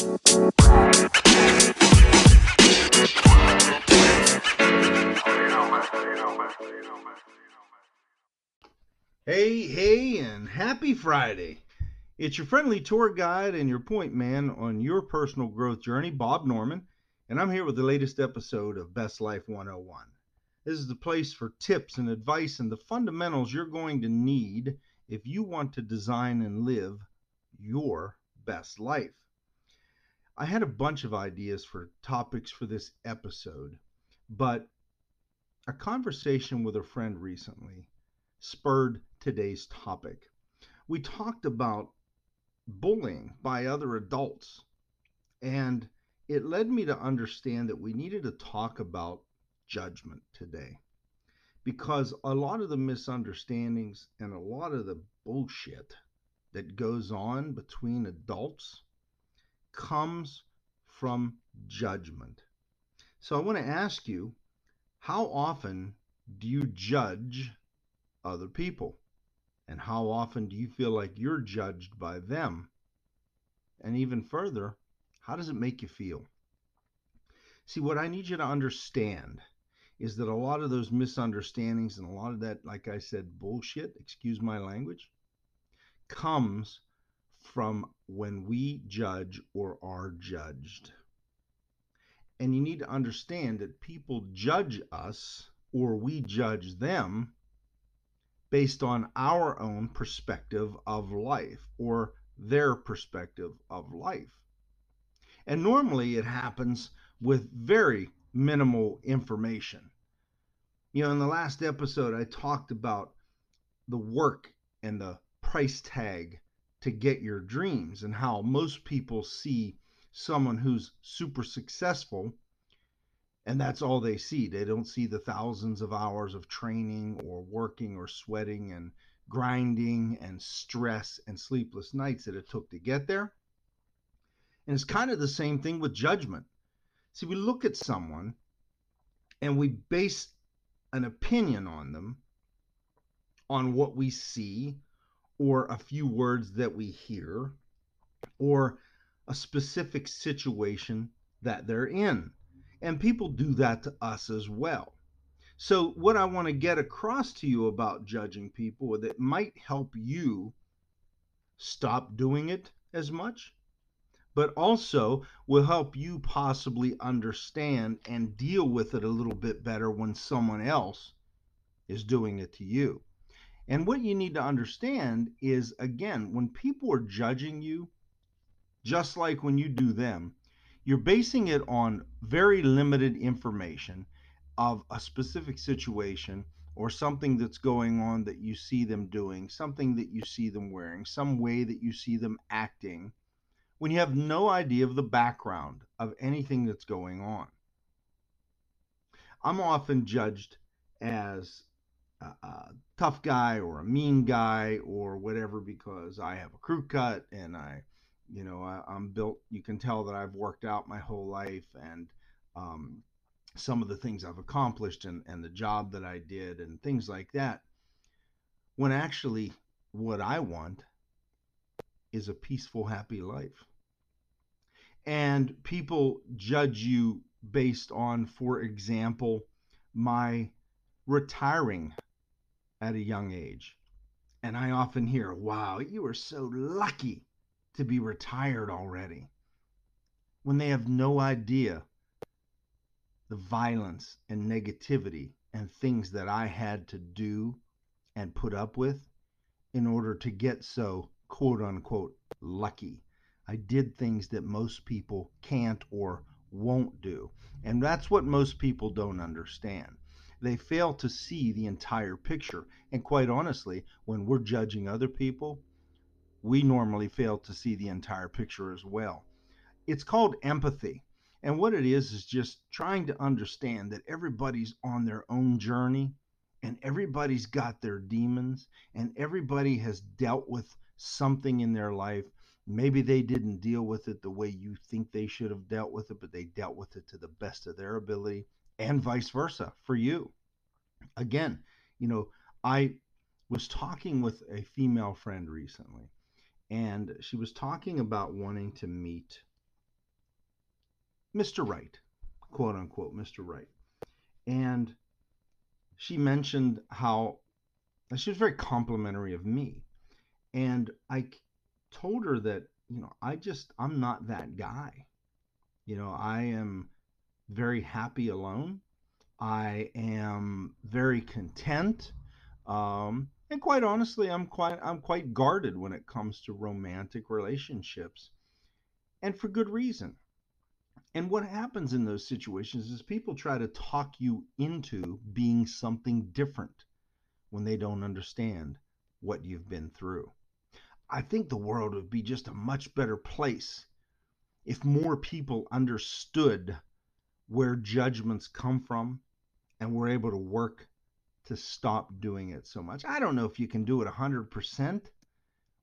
Hey, hey, and happy Friday. It's your friendly tour guide and your point man on your personal growth journey, Bob Norman, and I'm here with the latest episode of Best Life 101. This is the place for tips and advice and the fundamentals you're going to need if you want to design and live your best life. I had a bunch of ideas for topics for this episode, but a conversation with a friend recently spurred today's topic. We talked about bullying by other adults, and it led me to understand that we needed to talk about judgment today. Because a lot of the misunderstandings and a lot of the bullshit that goes on between adults comes from judgment. So I want to ask you how often do you judge other people? And how often do you feel like you're judged by them? And even further, how does it make you feel? See, what I need you to understand is that a lot of those misunderstandings and a lot of that, like I said, bullshit, excuse my language, comes from when we judge or are judged. And you need to understand that people judge us or we judge them based on our own perspective of life or their perspective of life. And normally it happens with very minimal information. You know, in the last episode, I talked about the work and the price tag to get your dreams and how most people see someone who's super successful and that's all they see. They don't see the thousands of hours of training or working or sweating and grinding and stress and sleepless nights that it took to get there. And it's kind of the same thing with judgment. See, we look at someone and we base an opinion on them on what we see or a few words that we hear or a specific situation that they're in. And people do that to us as well. So, what I want to get across to you about judging people that might help you stop doing it as much, but also will help you possibly understand and deal with it a little bit better when someone else is doing it to you. And what you need to understand is again, when people are judging you, just like when you do them, you're basing it on very limited information of a specific situation or something that's going on that you see them doing, something that you see them wearing, some way that you see them acting, when you have no idea of the background of anything that's going on. I'm often judged as a, tough guy or a mean guy or whatever because I have a crew cut and I you know I, am built you can tell that i've worked out my whole life and um, some of the things i've accomplished and, and the job that i did and things like that. When actually what i want is a peaceful happy life. And people judge you based on for example my retiring at a young age and i often hear wow you are so lucky to be retired already when they have no idea the violence and negativity and things that I had to do and put up with in order to get so quote unquote lucky. I did things that most people can't or won't do. And that's what most people don't understand. They fail to see the entire picture. And quite honestly, when we're judging other people, we normally fail to see the entire picture as well. It's called empathy. And what it is is just trying to understand that everybody's on their own journey and everybody's got their demons and everybody has dealt with something in their life. Maybe they didn't deal with it the way you think they should have dealt with it, but they dealt with it to the best of their ability and vice versa for you. Again, you know, I was talking with a female friend recently and she was talking about wanting to meet Mr. Right, quote unquote, Mr. Right. And she mentioned how she was very complimentary of me. And I told her that, you know, I just, I'm not that guy. You know, I am very happy alone. I am very content. Um, and quite honestly, I'm quite I'm quite guarded when it comes to romantic relationships. And for good reason. And what happens in those situations is people try to talk you into being something different when they don't understand what you've been through. I think the world would be just a much better place if more people understood where judgments come from and we're able to work to stop doing it so much. I don't know if you can do it 100%.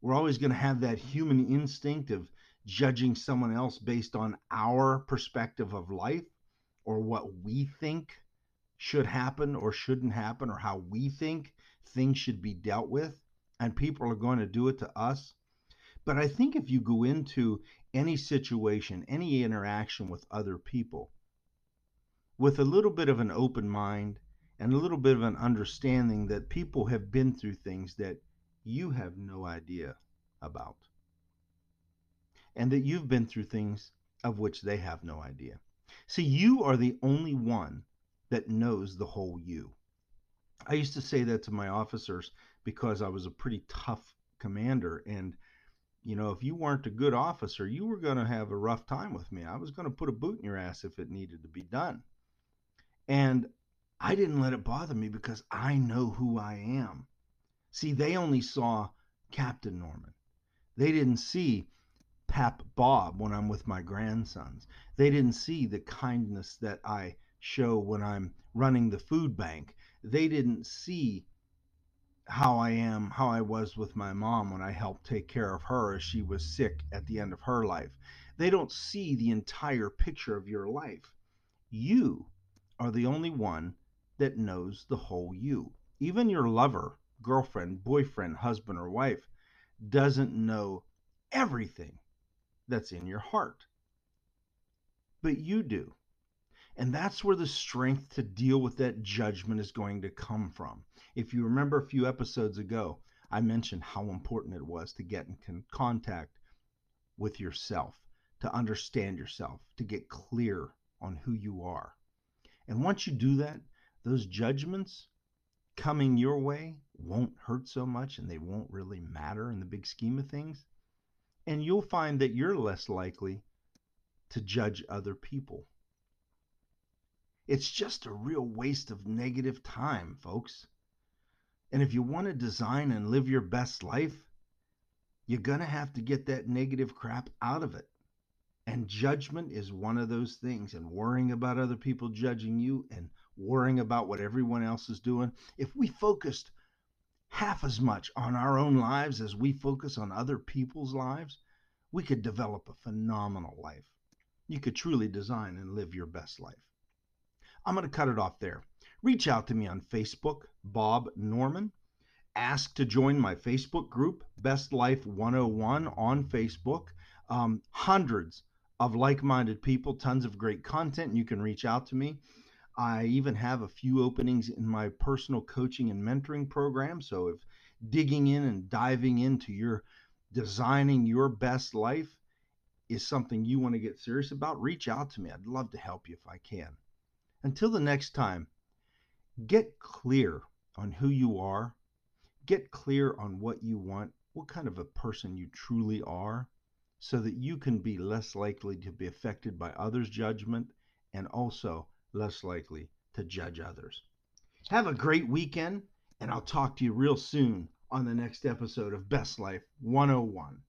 We're always going to have that human instinct of judging someone else based on our perspective of life or what we think should happen or shouldn't happen or how we think things should be dealt with. And people are going to do it to us. But I think if you go into any situation, any interaction with other people, with a little bit of an open mind and a little bit of an understanding that people have been through things that you have no idea about. And that you've been through things of which they have no idea. See, you are the only one that knows the whole you. I used to say that to my officers because I was a pretty tough commander. And, you know, if you weren't a good officer, you were going to have a rough time with me. I was going to put a boot in your ass if it needed to be done. And I didn't let it bother me because I know who I am. See, they only saw Captain Norman. They didn't see Pap Bob when I'm with my grandsons. They didn't see the kindness that I show when I'm running the food bank. They didn't see how I am, how I was with my mom when I helped take care of her as she was sick at the end of her life. They don't see the entire picture of your life. You are the only one that knows the whole you. Even your lover, girlfriend, boyfriend, husband, or wife doesn't know everything that's in your heart. But you do. And that's where the strength to deal with that judgment is going to come from. If you remember a few episodes ago, I mentioned how important it was to get in contact with yourself, to understand yourself, to get clear on who you are. And once you do that, those judgments coming your way won't hurt so much and they won't really matter in the big scheme of things. And you'll find that you're less likely to judge other people. It's just a real waste of negative time, folks. And if you want to design and live your best life, you're going to have to get that negative crap out of it. And judgment is one of those things, and worrying about other people judging you and worrying about what everyone else is doing. If we focused half as much on our own lives as we focus on other people's lives, we could develop a phenomenal life. You could truly design and live your best life. I'm going to cut it off there. Reach out to me on Facebook, Bob Norman. Ask to join my Facebook group, Best Life 101 on Facebook. Um, hundreds of like minded people, tons of great content. You can reach out to me. I even have a few openings in my personal coaching and mentoring program. So if digging in and diving into your designing your best life is something you want to get serious about, reach out to me. I'd love to help you if I can. Until the next time, get clear on who you are, get clear on what you want, what kind of a person you truly are, so that you can be less likely to be affected by others' judgment and also less likely to judge others. Have a great weekend, and I'll talk to you real soon on the next episode of Best Life 101.